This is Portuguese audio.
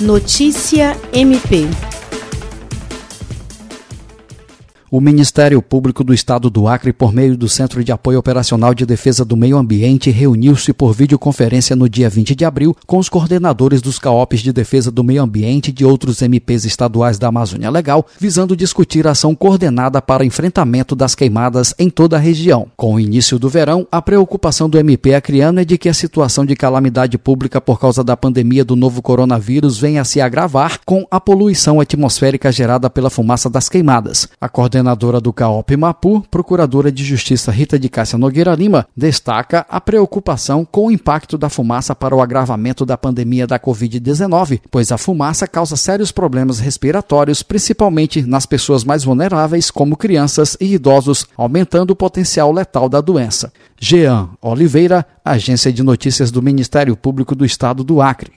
Notícia MP O Ministério Público do Estado do Acre, por meio do Centro de Apoio Operacional de Defesa do Meio Ambiente, reuniu-se por videoconferência no dia 20 de abril com os coordenadores dos CAOPs de Defesa do Meio Ambiente e de outros MPs estaduais da Amazônia Legal, visando discutir a ação coordenada para enfrentamento das queimadas em toda a região. Com o início do verão, a preocupação do MP acreano é de que a situação de calamidade pública por causa da pandemia do novo coronavírus venha a se agravar com a poluição atmosférica gerada pela fumaça das queimadas. Coordenadora do CAOP Mapu, procuradora de Justiça Rita de Cássia Nogueira Lima, destaca a preocupação com o impacto da fumaça para o agravamento da pandemia da Covid-19, pois a fumaça causa sérios problemas respiratórios, principalmente nas pessoas mais vulneráveis, como crianças e idosos, aumentando o potencial letal da doença. Jean Oliveira, Agência de Notícias do Ministério Público do Estado do Acre.